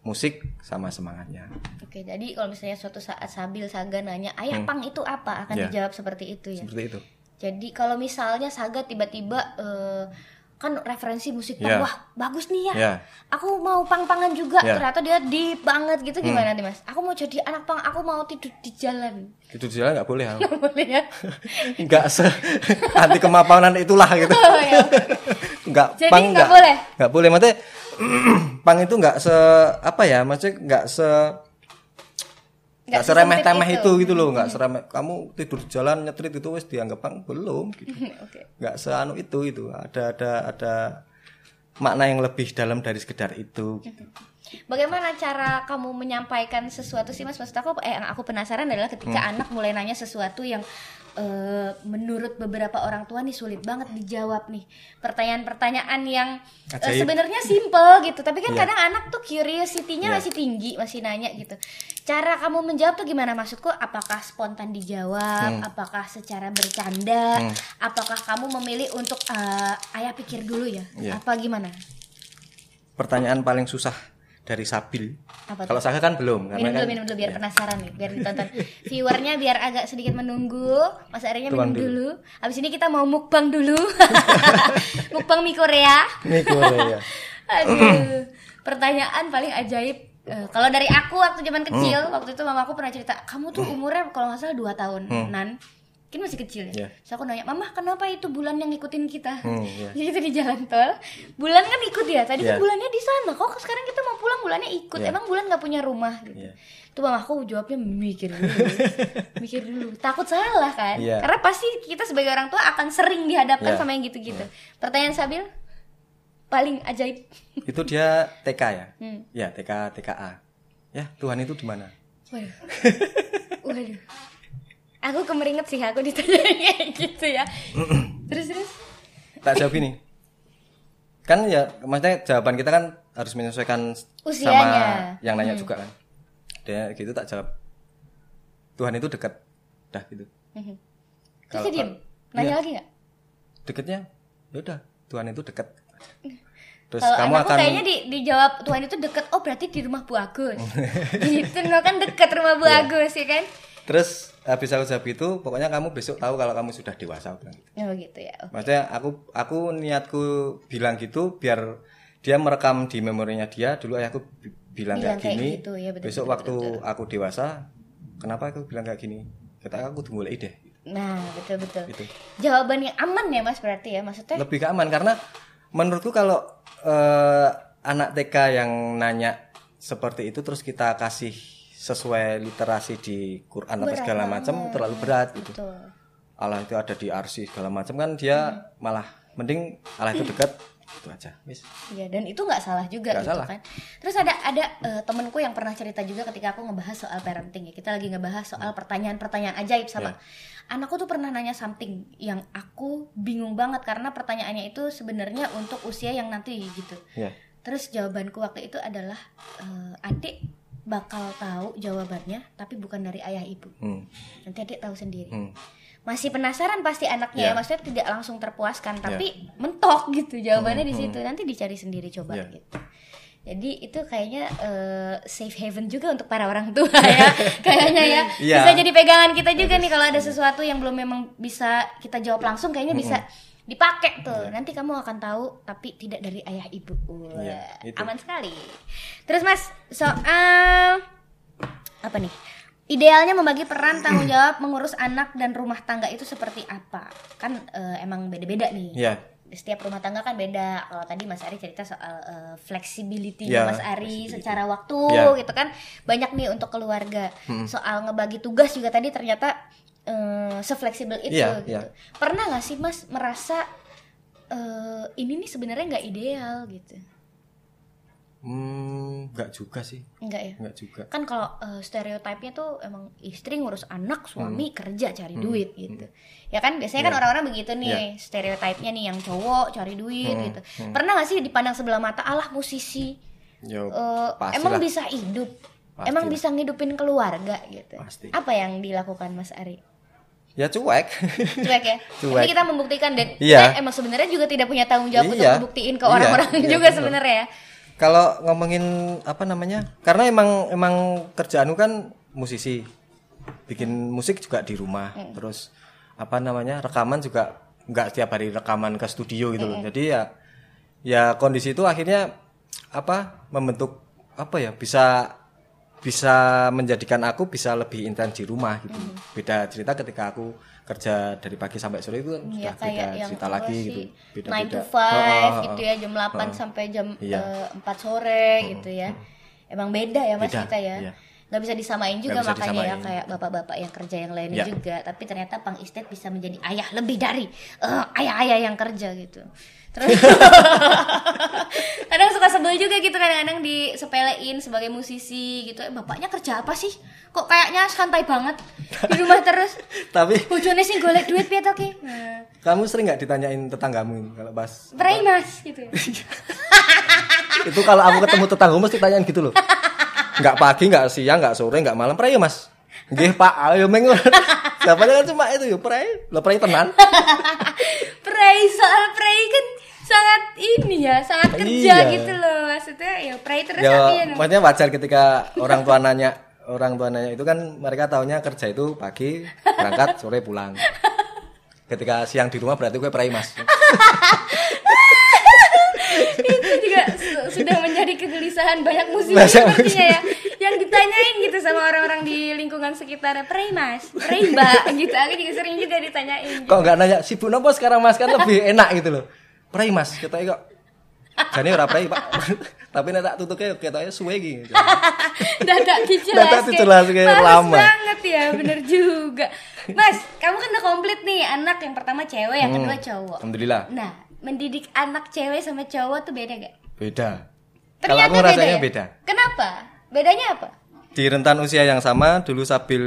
musik sama semangatnya oke jadi kalau misalnya suatu saat Sabil Saga nanya ayah pang itu apa akan Ya. dijawab seperti itu ya seperti itu jadi kalau misalnya Saga tiba-tiba eh, kan referensi musik punk Iya. wah bagus nih ya Iya. aku mau pang-pangan juga Iya. ternyata dia deep banget gitu Hmm. gimana nih mas aku mau jadi anak pang aku mau tidur di jalan Itu di jalan nggak boleh. Al. boleh ya nggak se anti kemapanan itulah gitu. Oh, ya. nggak Jadi pang nggak boleh? nggak boleh maksudnya pang itu nggak se apa ya maksudnya nggak se nggak seremeh temeh sesempit itu gitu loh nggak seremeh kamu tidur di jalan nyetrit itu wes dianggap pang belum gitu nggak seanu itu itu ada ada ada makna yang lebih dalam dari sekedar itu gitu. Bagaimana cara kamu menyampaikan sesuatu sih mas? Maksud aku, eh, yang aku penasaran adalah ketika Hmm. anak mulai nanya sesuatu yang eh, menurut beberapa orang tua nih sulit banget dijawab nih. Pertanyaan-pertanyaan yang Ajaib. sebenarnya simple gitu, tapi kan Iya. kadang anak tuh curiosity-nya Iya. masih tinggi, masih nanya gitu. Cara kamu menjawab tuh gimana? Maksudku apakah spontan dijawab? Hmm. Apakah secara bercanda? Apakah kamu memilih untuk eh, ayah pikir dulu ya? Iya. Apa gimana? pertanyaan paling susah dari Sabil Apa kalau Saga kan belum minum kan dulu minum dulu biar penasaran nih biar ditonton viewernya biar agak sedikit menunggu mas Arinya minum dulu. dulu. abis ini kita mau mukbang dulu mukbang mie Korea ini Korea aduh pertanyaan paling ajaib Eh, kalau dari aku waktu zaman kecil Hmm. waktu itu mama aku pernah cerita kamu tuh umurnya kalau nggak salah 2 tahun nan kan masih kecil ya Hmm. Iya. Terus aku nanya mama kenapa itu bulan yang ngikutin kita Hmm, iya. jadi itu di jalan tol bulan kan ikut ya tadi kan Iya. bulannya di sana kok sekarang kita mau pulang bulannya ikut Iya. emang bulan nggak punya rumah gitu. Iya. tuh mama aku jawabnya mikir dulu mikir dulu. Takut salah kan? Iya. karena pasti kita sebagai orang tua akan sering dihadapkan Iya. sama yang gitu-gitu. Pertanyaan Sabil paling ajaib. Itu dia TK ya? Hmm. ya TK TKA ya Tuhan itu di mana? Waduh. Waduh. Aku kemeringet sih aku ditanya kayak gitu ya. Terus terus. Tak jawab ini kan ya maksudnya jawaban kita kan harus menyesuaikan Usianya. sama yang nanya juga kan dia gitu tak jawab Tuhan itu dekat dah gitu Mhm. terus dia diem nanya iya. lagi nggak deketnya ya udah Tuhan itu dekat terus Kalau kamu akan kayaknya di, dijawab Tuhan itu deket oh berarti di rumah Bu Agus gitu no kan deket rumah Bu Iya. Agus ya kan terus habis aku jawab itu pokoknya kamu besok tahu kalau kamu sudah dewasa bilang gitu. oh gitu ya oh. maksudnya aku aku niatku bilang gitu biar dia merekam di memorinya dia. Dulu ayahku bi- bilang, Bilang kayak kayak gini gitu, ya betul, besok betul, waktu aku dewasa kenapa aku bilang kayak gini? Kata aku tunggu deh. Nah betul betul. Gitu. jawaban yang aman ya mas berarti ya maksudnya? Lebih keaman karena menurutku kalau eh, anak TK yang nanya seperti itu terus kita kasih sesuai literasi di Quran apa Berat segala macam terlalu berat gitu. Betul. Allah itu ada di arsi segala macam kan dia malah mending Allah itu dekat itu aja wis Iya dan itu nggak salah juga Nggak gitu salah. kan. Terus ada ada eh, temenku yang pernah cerita juga ketika aku ngebahas soal parenting ya. Kita lagi ngebahas soal pertanyaan-pertanyaan ajaib sama anakku tuh pernah nanya something yang aku bingung banget karena pertanyaannya itu sebenarnya untuk usia yang nanti gitu. ya Terus jawabanku waktu itu adalah eh, adik bakal tahu jawabannya tapi bukan dari ayah ibu. hmm. Nanti adik tahu sendiri. Hmm. Masih penasaran pasti anaknya ya, Iya. maksudnya tidak langsung terpuaskan tapi mentok gitu jawabannya di situ. Nanti dicari sendiri coba Iya. gitu. Jadi itu kayaknya eh, safe haven juga untuk para orang tua ya. kayaknya ya. Iya. Bisa jadi pegangan kita juga nih kalau ada sesuatu yang belum memang bisa kita jawab langsung kayaknya bisa dipakai tuh. Nanti kamu akan tahu tapi tidak dari ayah ibu. Iya, itu. aman sekali. Terus Mas, soal apa nih? Idealnya membagi peran tanggung jawab mengurus anak dan rumah tangga itu seperti apa? Kan eh, emang beda-beda nih. ya Setiap rumah tangga kan beda. Kalau tadi Mas Ari cerita soal eh, flexibility Ya, Mas Ari flexibility. secara waktu Ya. gitu kan. Banyak nih untuk keluarga. Soal ngebagi tugas juga tadi ternyata eh, sefleksibel itu Iya, gitu. iya. Pernah nggak sih Mas merasa eh, ini nih sebenarnya nggak ideal gitu? Hmm, juga sih. Enggak ya? nggak juga. Kan kalau uh, stereotipnya tuh emang istri ngurus anak suami kerja cari duit gitu. Ya kan biasanya kan orang-orang begitu nih stereotipnya nih yang cowok cari duit gitu. Pernah gak sih dipandang sebelah mata Allah musisi. Yo, uh, pastilah. emang bisa hidup? Emang Pastilah. bisa ngidupin keluarga gitu? Pasti. apa yang dilakukan Mas Ari? Ya cuek. Cuek ya? Cuek. Ini kita membuktikan dan Iya. kita emang sebenarnya juga tidak punya tanggung jawab untuk Iya. membuktiin ke Iya, orang-orang iya, juga betul. sebenarnya ya kalau ngomongin apa namanya karena emang emang kerjaanku kan musisi. Bikin musik juga di rumah. Terus apa namanya rekaman juga nggak setiap hari rekaman ke studio gitu loh. Jadi ya ya kondisi itu akhirnya apa membentuk apa ya bisa bisa menjadikan aku bisa lebih intens di rumah gitu. Hmm. beda cerita ketika aku kerja dari pagi sampai sore itu kan Ya sudah beda cerita lagi sih, gitu beda 9 to beda 5 gitu ya jam 8 sampai jam Iya. eh, 4 sore gitu ya. Emang beda ya Mas Beda, kita ya. iya. nggak bisa disamain juga bisa makanya ya disamain. kayak bapak-bapak yang kerja yang lainnya Iya. juga tapi ternyata Pang Istet bisa menjadi ayah lebih dari eh, ayah-ayah yang kerja gitu terus kadang suka sebel juga gitu kadang-kadang disepelein sebagai musisi gitu. Eh, bapaknya kerja apa sih? Kok kayaknya santai banget di rumah terus. Tapi bojone sih golek duit piye to ki? Nah, kamu sering nggak ditanyain tetanggamu kalau pas Pray mas gitu. Itu kalau aku ketemu tetangga mesti tanyain gitu loh. Nggak pagi nggak siang nggak sore nggak malam pray ya mas? Nggih pak. Ayo meng siapa kan cuma itu ya pray lo pray tenan. Pray soal pray kan sangat ini ya sangat kerja Iya. gitu loh. Maksudnya ya pray terus ya tapi ya maksudnya wajar ketika orang tua nanya orang tua nanya itu kan mereka taunya kerja itu pagi berangkat sore pulang. Ketika siang di rumah berarti gue pray mas. Itu juga su- sudah menjadi kegelisahan banyak musisi sepertinya ya. yang ditanyain gitu sama orang-orang di lingkungan sekitar pray mas? Pray mbak? Gitu. Aku juga sering juga ditanyain kok nggak nanya sibuk nopo sekarang mas? Kan lebih enak gitu loh pray mas. Kita kok. Jadi orang pray pak. Tapi nek tak tutupnya katanya suwe gitu dadak dijelas Dadak dijelas lama. banget ya bener juga. Mas kamu kan udah komplit nih anak yang pertama cewek yang kedua cowok. Alhamdulillah. Nah mendidik anak cewek sama cowok tuh beda gak beda. Kalau aku rasanya ya? beda. Kenapa? Bedanya apa? di rentan usia yang sama dulu sabil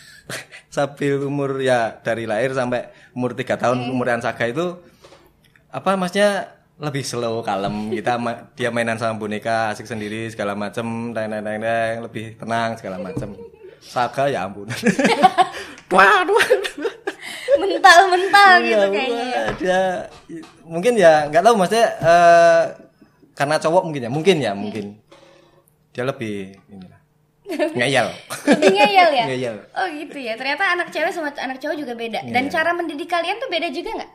sabil umur ya dari lahir sampai umur tiga tahun umur Saga itu apa maksudnya lebih slow kalem kita ma- dia mainan sama boneka asik sendiri segala macem teng teng teng teng, lebih tenang segala macem Saga ya ampun wah dua Mental-mental gitu Iya, kayaknya. ya. dia mungkin ya nggak tahu maksudnya eh, karena cowok mungkin ya mungkin ya mungkin dia lebih inilah ngeyel Lebih ngeyel ya? Ngeyel. Oh gitu ya. Ternyata anak cewek sama anak cowok juga beda. Dan Iya. cara mendidik kalian tuh beda juga nggak?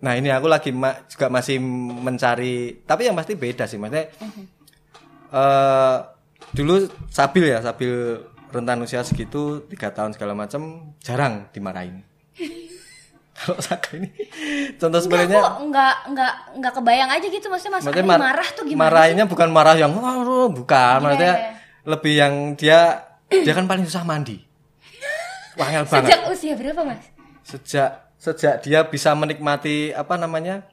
Nah ini aku lagi ma- juga masih mencari, tapi yang pasti beda sih maksudnya. eh dulu Sabil ya, Sabil rentan usia segitu tiga tahun segala macam jarang dimarahin. Kalau Saga ini contoh sebenarnya, enggak enggak enggak kebayang aja gitu maksudnya Mas maksudnya mar- marah tuh gimana? Marahinnya bukan marah yang "Wah, bukan, maksudnya iya. lebih yang dia dia kan paling susah mandi. Wangel banget. Sejak usia berapa Mas? sejak sejak dia bisa menikmati apa namanya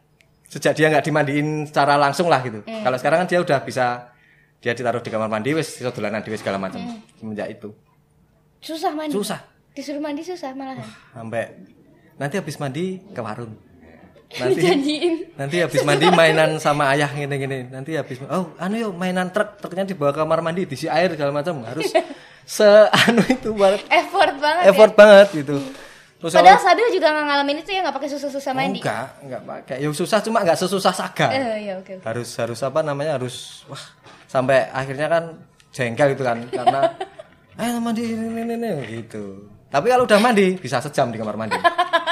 sejak dia nggak dimandiin secara langsung lah gitu. Hmm. kalau sekarang kan dia udah bisa dia ditaruh di kamar mandi wes dolanan dhewe segala macam. Hmm. semenjak itu. Susah mandi. susah. Disuruh mandi susah malahan. sampai nanti habis mandi ke warung. Nanti Dijanjiin. nanti habis mandi mainan sama ayah gini gini nanti habis oh anu yuk mainan truk truknya dibawa ke kamar mandi diisi air segala macam. Harus se anu itu banget Effort banget effort banget gitu terus. Padahal Sabil juga nggak ngalamin itu ya nggak pakai susah-susah mandi. Enggak, enggak pakai. Ya susah cuma enggak sesusah saga. Eh, ya oke oke. Harus harus apa namanya? Harus wah sampai akhirnya kan jengkel gitu kan karena eh mandi ini, ini, ini gitu. Tapi kalau udah mandi bisa sejam di kamar mandi.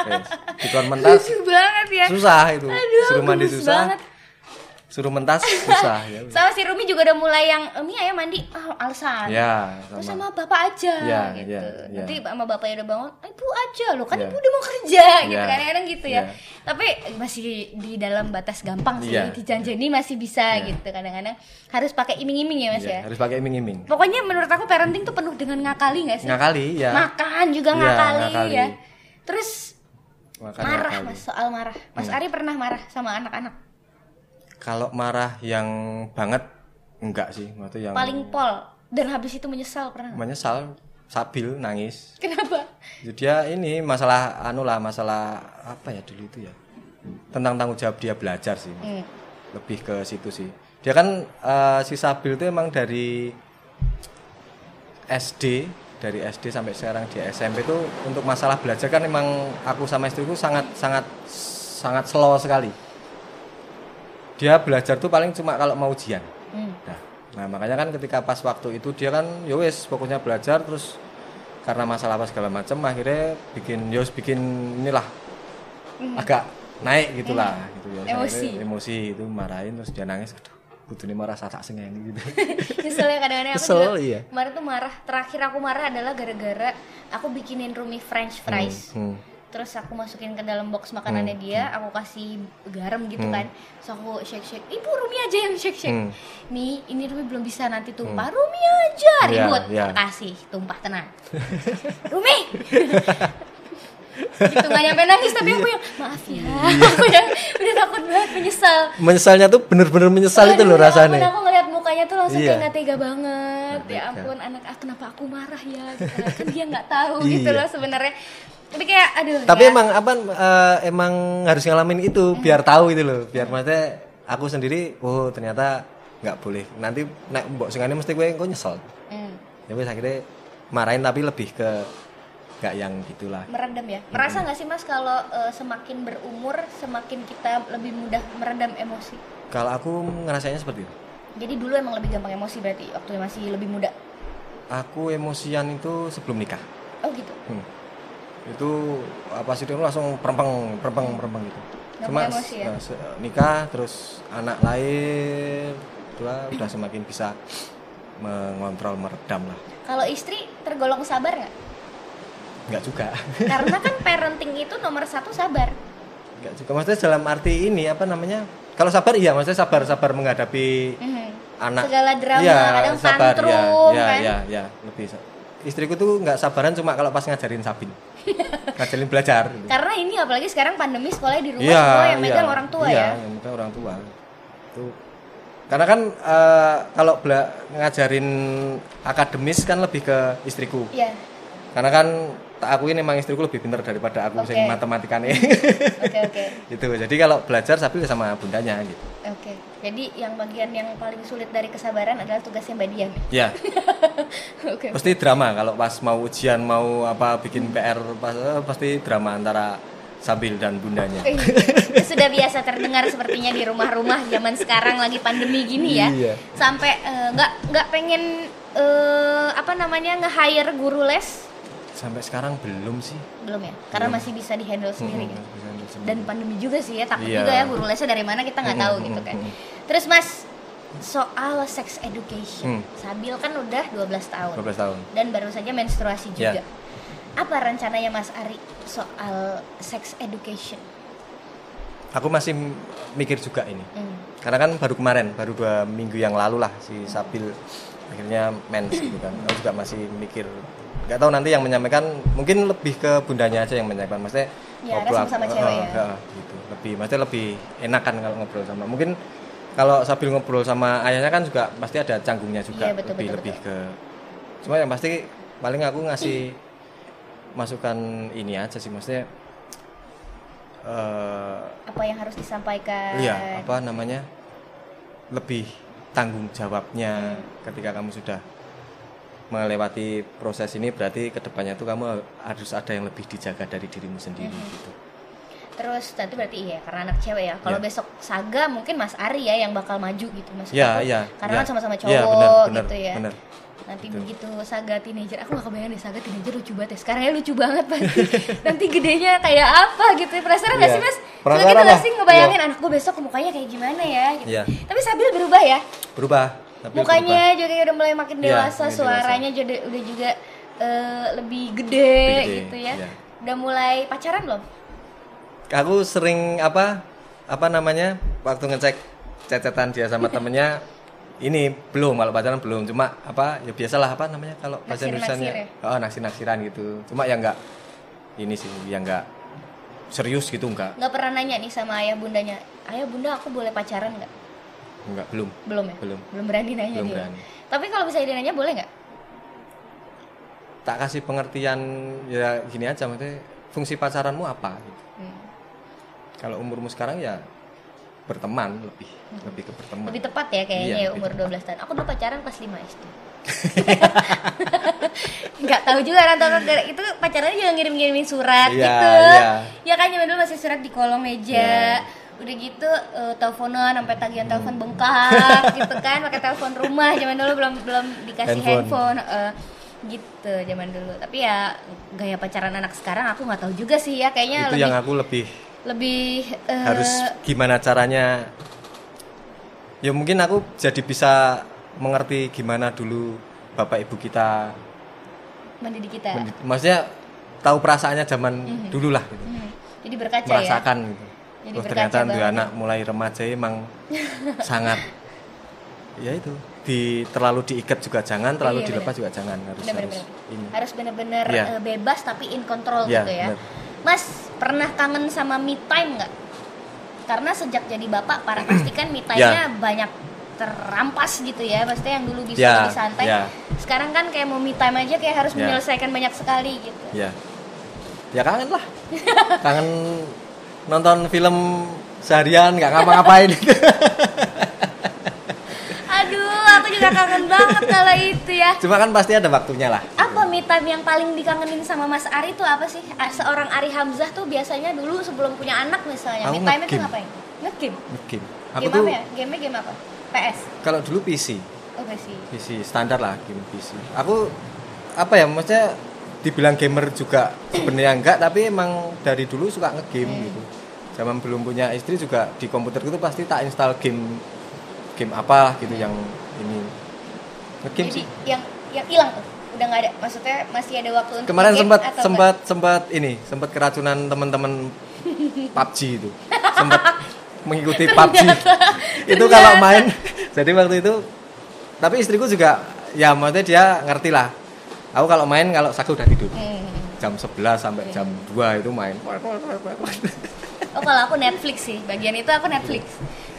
Yes. Di kamar mentas Lucu banget ya. susah itu. Aduh, Suruh mandi susah. banget. Suruh mentas susah ya. Sama si Rumi juga udah mulai yang Emi ayah mandi ah alasan. Ya, Terus sama. sama bapak aja Ya, gitu. ya, ya. Nanti sama bapaknya udah bangun, "Eh, ibu aja loh, kan Ya. ibu udah mau kerja gitu Ya. kadang-kadang gitu ya. Ya. Tapi masih di dalam batas gampang sih, Ya. dijanjeni masih bisa Ya. gitu. Kadang-kadang harus pakai iming-iming ya Mas Iya, ya. harus pakai iming-iming. Pokoknya menurut aku parenting tuh penuh dengan ngakali gak sih? Ngakali ya. Makan juga Iya, ngakali, ngakali. ya. Terus Makanya marah ngakali. Mas soal marah. Mas Hmm. Ari pernah marah sama anak-anak? Kalau marah yang banget enggak sih, waktu yang Paling pol dan habis itu menyesal pernah? menyesal, sabil, nangis. Kenapa? Jadi dia ini masalah anu lah masalah apa ya dulu itu ya tentang tanggung jawab dia belajar sih Hmm. lebih ke situ sih dia kan eh, si Sabil itu emang dari SD dari SD sampai sekarang di SMP itu untuk masalah belajar kan emang aku sama istriku sangat sangat sangat slow sekali dia belajar tuh paling cuma kalau mau ujian Hmm. Nah, nah makanya kan ketika pas waktu itu dia kan yowes pokoknya belajar terus karena masalah apa segala macam akhirnya bikin yowes bikin inilah agak naik gitulah gitu ya. Emosi. akhirnya emosi itu marahin terus dia nangis aduh kudune marah sasak sengeni gitu. Nyesel ya kadang-kadang aku Kesel, juga iya. kemarin tuh marah terakhir aku marah adalah gara-gara aku bikinin Rumi french fries Hmm. Terus aku masukin ke dalam box makanannya dia aku kasih garam gitu kan terus aku shake shake ibu Rumi aja yang shake shake Hmm. Mi ini Rumi belum bisa nanti tumpah Rumi aja Iya, ribut iya. kasih tumpah tenang Rumi gitu nggak nyampe nangis tapi aku yang maaf ya aku yang udah takut banget menyesal Menyesalnya tuh bener-bener menyesal itu loh Aduh, ya rasanya. aku ngeliat mukanya tuh langsung Iya. kayak nggak tega banget. Ya ampun, anak ah, kenapa aku marah ya? Gitu. kan dia nggak tahu Iya. gitu loh sebenarnya. Tapi kayak aduh. Tapi ya. emang apa eh, emang harus ngalamin itu biar tahu gitu loh. Biar maksudnya aku sendiri oh ternyata nggak boleh. Nanti nek mbok singane mesti gue kok nyesel. Hmm, Ya akhirnya marahin tapi lebih ke nggak yang gitulah. meredam ya. Merasa nggak sih mas kalau eh, semakin berumur semakin kita lebih mudah meredam emosi? Kalau aku ngerasanya seperti itu. Jadi dulu emang lebih gampang emosi berarti waktu masih lebih muda. Aku emosian itu sebelum nikah. Oh gitu. Hmm. Itu apa sih itu langsung perempeng perempeng perempeng gitu. Emosi ya? se- nikah terus anak lahir dua udah semakin bisa mengontrol meredam lah. Kalau istri tergolong sabar nggak? Enggak juga. Karena kan parenting itu nomor satu sabar. Enggak juga. Maksudnya dalam arti ini apa namanya? Kalau sabar iya, maksudnya sabar-sabar menghadapi Mhm. anak. Segala drama, Iya, kadang sabar, tantrum, ya, ya, kan? ya, ya, lebih. Istriku tuh nggak sabaran cuma kalau pas ngajarin Sabin. ngajarin belajar gitu. Karena ini apalagi sekarang pandemi sekolahnya di rumah Iya, semua yang iya, megang orang tua iya, ya. yang megang orang tua. Itu karena kan eh, kalau bela- ngajarin akademis kan lebih ke istriku. Iya. Karena kan tak akuin emang istriku lebih pintar daripada aku Oke. sing matematikane. Oke oke gitu. Jadi kalau belajar Sabil sama bundanya gitu. Oke. Jadi yang bagian yang paling sulit dari kesabaran adalah tugasnya Mbak Dian. Ya, Oke. pasti drama kalau pas mau ujian mau apa bikin PR pas, eh, pasti drama antara Sabil dan bundanya. Sudah biasa terdengar sepertinya di rumah-rumah zaman sekarang lagi pandemi gini ya. Iya. Sampai eh, nggak nggak pengen eh, apa namanya nge-hire guru les Sampai sekarang belum sih. belum ya? Karena masih bisa di-handle sendiri. Mm-mm, gitu. Dan pandemi juga sih ya takut Iya. juga ya guru lesnya dari mana kita nggak tahu gitu kan terus mas soal sex education Hmm. Sabil kan udah 12 tahun 12 tahun. dan baru saja menstruasi juga Ya. apa rencananya mas Ari soal sex education Aku masih mikir juga ini. Hmm. Karena kan baru kemarin, baru dua minggu yang lalu lah si Sabil akhirnya mens gitu kan. Aku juga masih mikir nggak tahu nanti yang menyampaikan mungkin lebih ke bundanya aja yang menyampaikan maksudnya Ya, karena sama-sama cewek ya. eh, gitu lebih maksudnya lebih enakan kalau ngobrol sama mungkin kalau Sabil ngobrol sama ayahnya kan juga pasti ada canggungnya juga Iya, betul, lebih betul, lebih ke cuma yang pasti paling aku ngasih masukan ini aja sih maksudnya eh apa yang harus disampaikan Iya, apa namanya? Lebih tanggung jawabnya ketika kamu sudah melewati proses ini berarti ke depannya tuh kamu harus ada yang lebih dijaga dari dirimu sendiri gitu. terus nanti berarti iya karena anak cewek ya kalau Ya. besok Saga mungkin Mas Ari ya yang bakal maju gitu Mas Ya, ya. karena ya. kan sama-sama Ya, cowok benar, benar, gitu ya benar. nanti Betul. begitu saga teenager aku gak kebayang deh saga teenager lucu banget ya sekarang ya lucu banget pasti nanti gedenya kayak apa gitu penasaran gak Iya. sih mas Penasaran gitu lah. gak sih ngebayangin anak gue besok mukanya kayak gimana ya gitu. Iya. tapi Sabil berubah ya Berubah. Tapi mukanya juga udah mulai makin Iya, dewasa makin suaranya juga udah juga eh, lebih gede, Lebih gede, gitu ya. iya. udah mulai pacaran belum? Berubah. Aku sering apa apa namanya waktu ngecek cecetan dia sama temennya ini belum kalau pacaran belum. Cuma apa ya biasalah apa namanya kalau bahasa Naksir-naksir Indonesia ya? oh naksir naksiran gitu. Cuma ya enggak ini sih yang enggak serius gitu enggak nggak pernah nanya nih sama ayah bundanya ayah bunda aku boleh pacaran nggak enggak belum belum ya belum belum berani nanya Belum dia berani. tapi kalau bisa dia nanya boleh nggak tak kasih pengertian ya gini aja maksudnya fungsi pacaranmu apa gitu. Hmm. kalau umurmu sekarang ya berteman lebih lebih ke berteman Lebih tepat ya kayaknya Iya, ya umur 12 tahun. Aku dulu pacaran pas 5 SD. Nggak tahu juga rantau itu pacarannya juga ngirim-ngirimin surat Iya, gitu. iya. Ya kan zaman dulu masih surat di kolong meja. Iya. Udah gitu eh, teleponan sampai tagihan telepon bengkak gitu kan, pakai telepon rumah. Zaman dulu belum belum dikasih handphone, Handphone. eh, gitu zaman dulu. Tapi ya gaya pacaran anak sekarang aku nggak tahu juga sih ya kayaknya itu lebih yang aku lebih lebih eh, harus gimana caranya ya mungkin aku jadi bisa mengerti gimana dulu bapak ibu kita mendidik kita. mendi- maksudnya tahu perasaannya zaman Mhm. dulu lah gitu. Hmm, Jadi berkaca ya. merasakan gitu. Jadi oh, ternyata dua anak mulai remaja emang sangat ya itu di terlalu diikat juga jangan terlalu Iya, dilepas juga jangan harus Bener, harus bener. ini Harus bener-bener Iya. eh, bebas tapi in control Iya, gitu ya. bener. Mas pernah kangen sama me time nggak? Karena sejak jadi bapak, para pastikan me time-nya banyak terampas gitu ya. Maksudnya yang dulu bisa Iya, lebih santai. iya. Sekarang kan kayak mau me time aja kayak harus Iya. menyelesaikan banyak sekali gitu. ya ya kangen lah kangen nonton film seharian nggak ngapa-ngapain Aduh, aku juga kangen banget kalau itu ya. cuma kan pasti ada waktunya lah Apa me time yang paling dikangenin sama Mas Ari itu apa sih? Seorang Ari Hamzah tuh biasanya dulu sebelum punya anak misalnya, Aku me time itu nge-game. ngapain? Nge-game. game aku Game tuh apa ya? Game game apa? PS. kalau dulu PC Oke sih. PC standar lah game PC aku apa ya maksudnya dibilang gamer juga sebenarnya enggak tapi emang dari dulu suka ngegame Hmm. gitu. Zaman belum punya istri juga di komputerku tuh pasti tak install game game apa gitu yang ini. Ngegame Jadi sih. yang yang hilang tuh udah nggak ada. Maksudnya masih ada waktu untuk kemarin sempat sempat sempat ini sempat keracunan teman-teman PUBG itu. Sempat mengikuti PUBG itu kalau main jadi waktu itu tapi istriku juga ya maksudnya dia ngerti lah aku kalau main kalau Saga udah tidur nggak? Hmm. jam 11 sampai jam 2 itu main Oh kalau aku Netflix sih, bagian itu aku Netflix.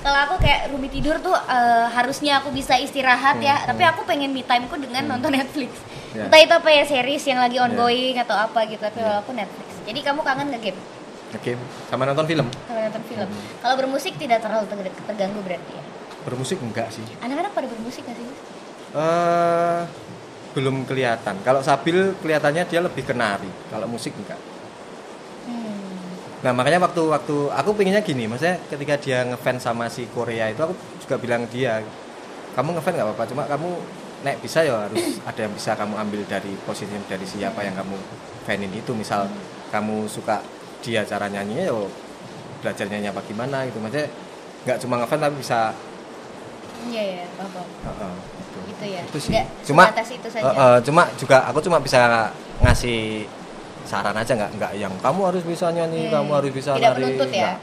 Kalau aku kayak Rumi tidur tuh eh, harusnya aku bisa istirahat ya, Hmm, tapi aku pengen me time ku dengan nonton Netflix. Ya. Entah itu apa ya series yang lagi ongoing atau apa gitu, tapi kalau aku Netflix. Jadi kamu kangen nge-game ngegame sama nonton film sama nonton film. Hmm. Kalau bermusik tidak terlalu ter- terganggu berarti ya. bermusik enggak sih Anak-anak pada bermusik gak sih? Mas? Belum kelihatan kalau Sabil kelihatannya dia lebih ke nari kalau musik enggak Hmm. Nah makanya waktu waktu aku pengennya gini, maksudnya ketika dia ngefans sama si Korea itu aku juga bilang dia, kamu ngefans nggak apa-apa, cuma kamu nek bisa ya harus ada yang bisa kamu ambil dari posisi dari siapa yang kamu fanin itu, misal kamu suka dia cara nyanyinya ya belajar nyanyi apa gimana gitu, maksudnya nggak cuma ngefans tapi bisa, Iya ya, paham. Heeh, gitu. Gitu ya. Itu sih. Nggak Cuma itu saja. Heeh, cuma juga aku cuma bisa ngasih saran aja nggak nggak yang kamu harus bisa nyanyi, Hmm. kamu harus bisa Tidak menuntut ya? nggak,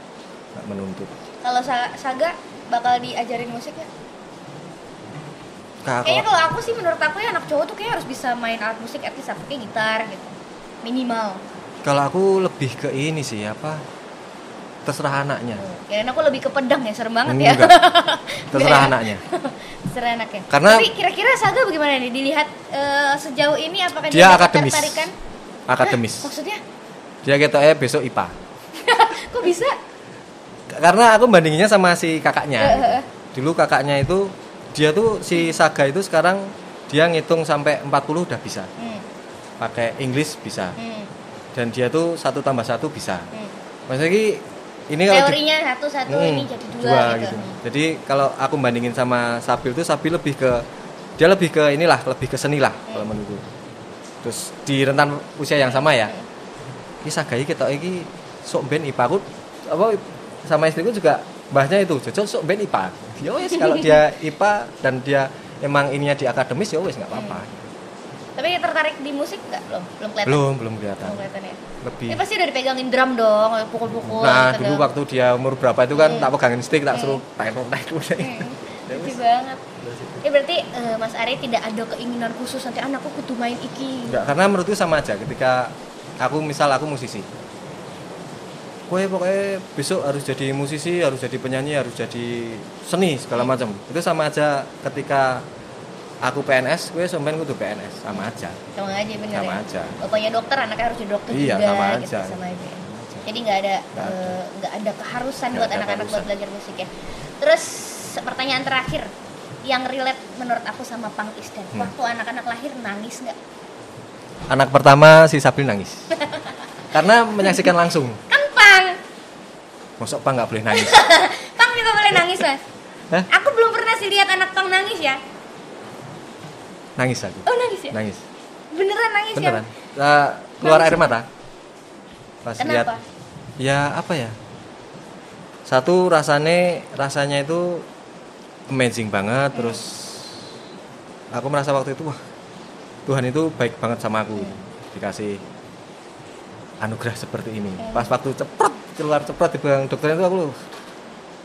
nggak menuntut. Kalau Sa- Saga bakal diajarin musik ya? Kak, Kayaknya kalau- aku sih menurut aku ya anak cowok tuh kayak harus bisa main alat musik at least apa kayak gitar gitu. Minimal. kalau aku lebih ke ini sih apa terserah anaknya Kirain aku lebih ke pedang ya, serem banget ya. enggak terserah anaknya Terserah anaknya. Karena- Tapi kira-kira Saga bagaimana nih dilihat eh, sejauh ini apakah Dia dapat akademis. ketertarikan? akademis Maksudnya? dia ketoknya besok IPA Kok bisa? karena aku bandinginnya sama si kakaknya Eh, gitu. eh, eh. dulu kakaknya itu dia tuh si Saga itu sekarang dia ngitung sampai 40 udah bisa Hmm, pakai English bisa hmm, dan dia tuh satu tambah satu bisa hmm. maksudnya ini di- Teorinya satu-satu Hmm, ini jadi dua, gitu. Jadi kalau aku bandingin sama Sabil tuh Sabil lebih ke dia lebih ke inilah, lebih ke seni lah kalau menurutku. Terus di rentan usia yang sama ya. Ini sagai kita iki sok ben IPA aku apa sama istriku juga bahasnya itu cocok sok ben IPA. Ya wes kalau dia IPA dan dia emang ininya di akademis ya wes nggak apa-apa. Tapi tertarik di musik nggak? Belum, belum kelihatan. Belum belum kelihatan. Belum kelihatan ya. Lebih. Ini pasti udah dipegangin drum dong, pukul-pukul. Nah gitu dulu dong. waktu dia umur berapa itu kan Hmm. tak pegangin stick tak suruh tarik tarik Hmm, lucu banget. Ya berarti eh, Mas Ari tidak ada keinginan khusus nanti anakku kudu main iki. Enggak, karena menurutku sama aja ketika aku misal aku musisi. Kue pokoknya besok harus jadi musisi, harus jadi penyanyi, harus jadi seni segala macam. Itu sama aja ketika aku PNS, kue sampean kudu PNS, sama aja. Sama aja bener Sama ya. aja. Bapaknya dokter, anaknya harus jadi dokter Iya, juga sama gitu aja. sama aja. Jadi nggak ada Nggak ada. eh, ada keharusan Nggak buat anak-anak buat belajar musik ya. Terus pertanyaan terakhir yang relate menurut aku sama Pang Isdan. Hmm. Waktu anak-anak lahir nangis nggak? Anak pertama si Sabrina nangis. karena menyaksikan langsung. Kan Pang, Masuk Pak nggak boleh nangis. Pang juga boleh nangis mas. Hah? Aku belum pernah sih lihat anak Pang nangis ya. Nangis aku. Oh nangis ya? Nangis. Beneran nangis Beneran. ya? Nah, keluar Nangis air mata. Pas lihat Kenapa? ya apa ya satu rasanya rasanya itu amazing banget terus aku merasa waktu itu wah Tuhan itu baik banget sama aku dikasih anugerah seperti ini pas waktu cepat keluar cepat di belakang dokter itu aku loh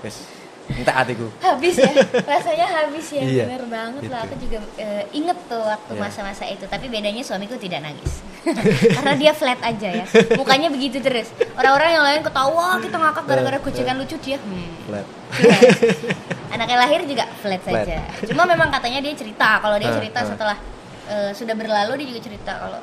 wes entek hatiku habis ya rasanya habis ya Iya, bener banget lah gitu. aku juga eh, inget tuh waktu Iya. masa-masa itu tapi bedanya suamiku tidak nangis karena dia flat aja ya mukanya begitu terus orang-orang yang lain ketawa kita ngakak gara-gara gojekan lucu dia hmm. flat Flat. anaknya lahir juga flat, Flat. saja cuma memang katanya dia cerita kalau dia Ah, cerita ah. setelah eh, sudah berlalu dia juga cerita kalau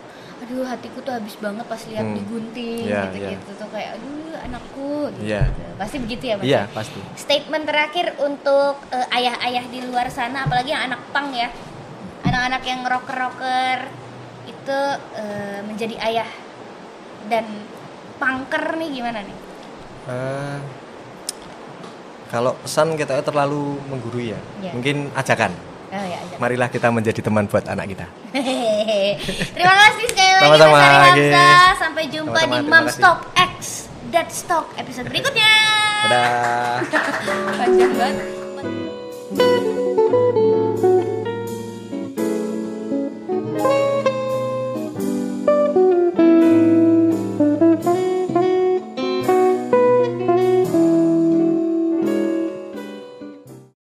aduh hatiku tuh habis banget pas lihat Hmm. digunting Iya, gitu-gitu tuh kayak aduh anakku gitu. Iya. pasti begitu ya mas iya pasti statement terakhir untuk eh, ayah-ayah di luar sana apalagi yang anak pang ya anak-anak yang rocker-rocker itu eh, menjadi ayah dan pangker nih gimana nih Eh, kalau pesan kita terlalu menggurui ya Iya. mungkin ajakan Ya. Marilah kita menjadi teman buat anak kita. terima kasih sekali lagi Mas Sampai jumpa Sama -sama, di Momstock X Dead Stock episode berikutnya. Dadah. Panjang banget.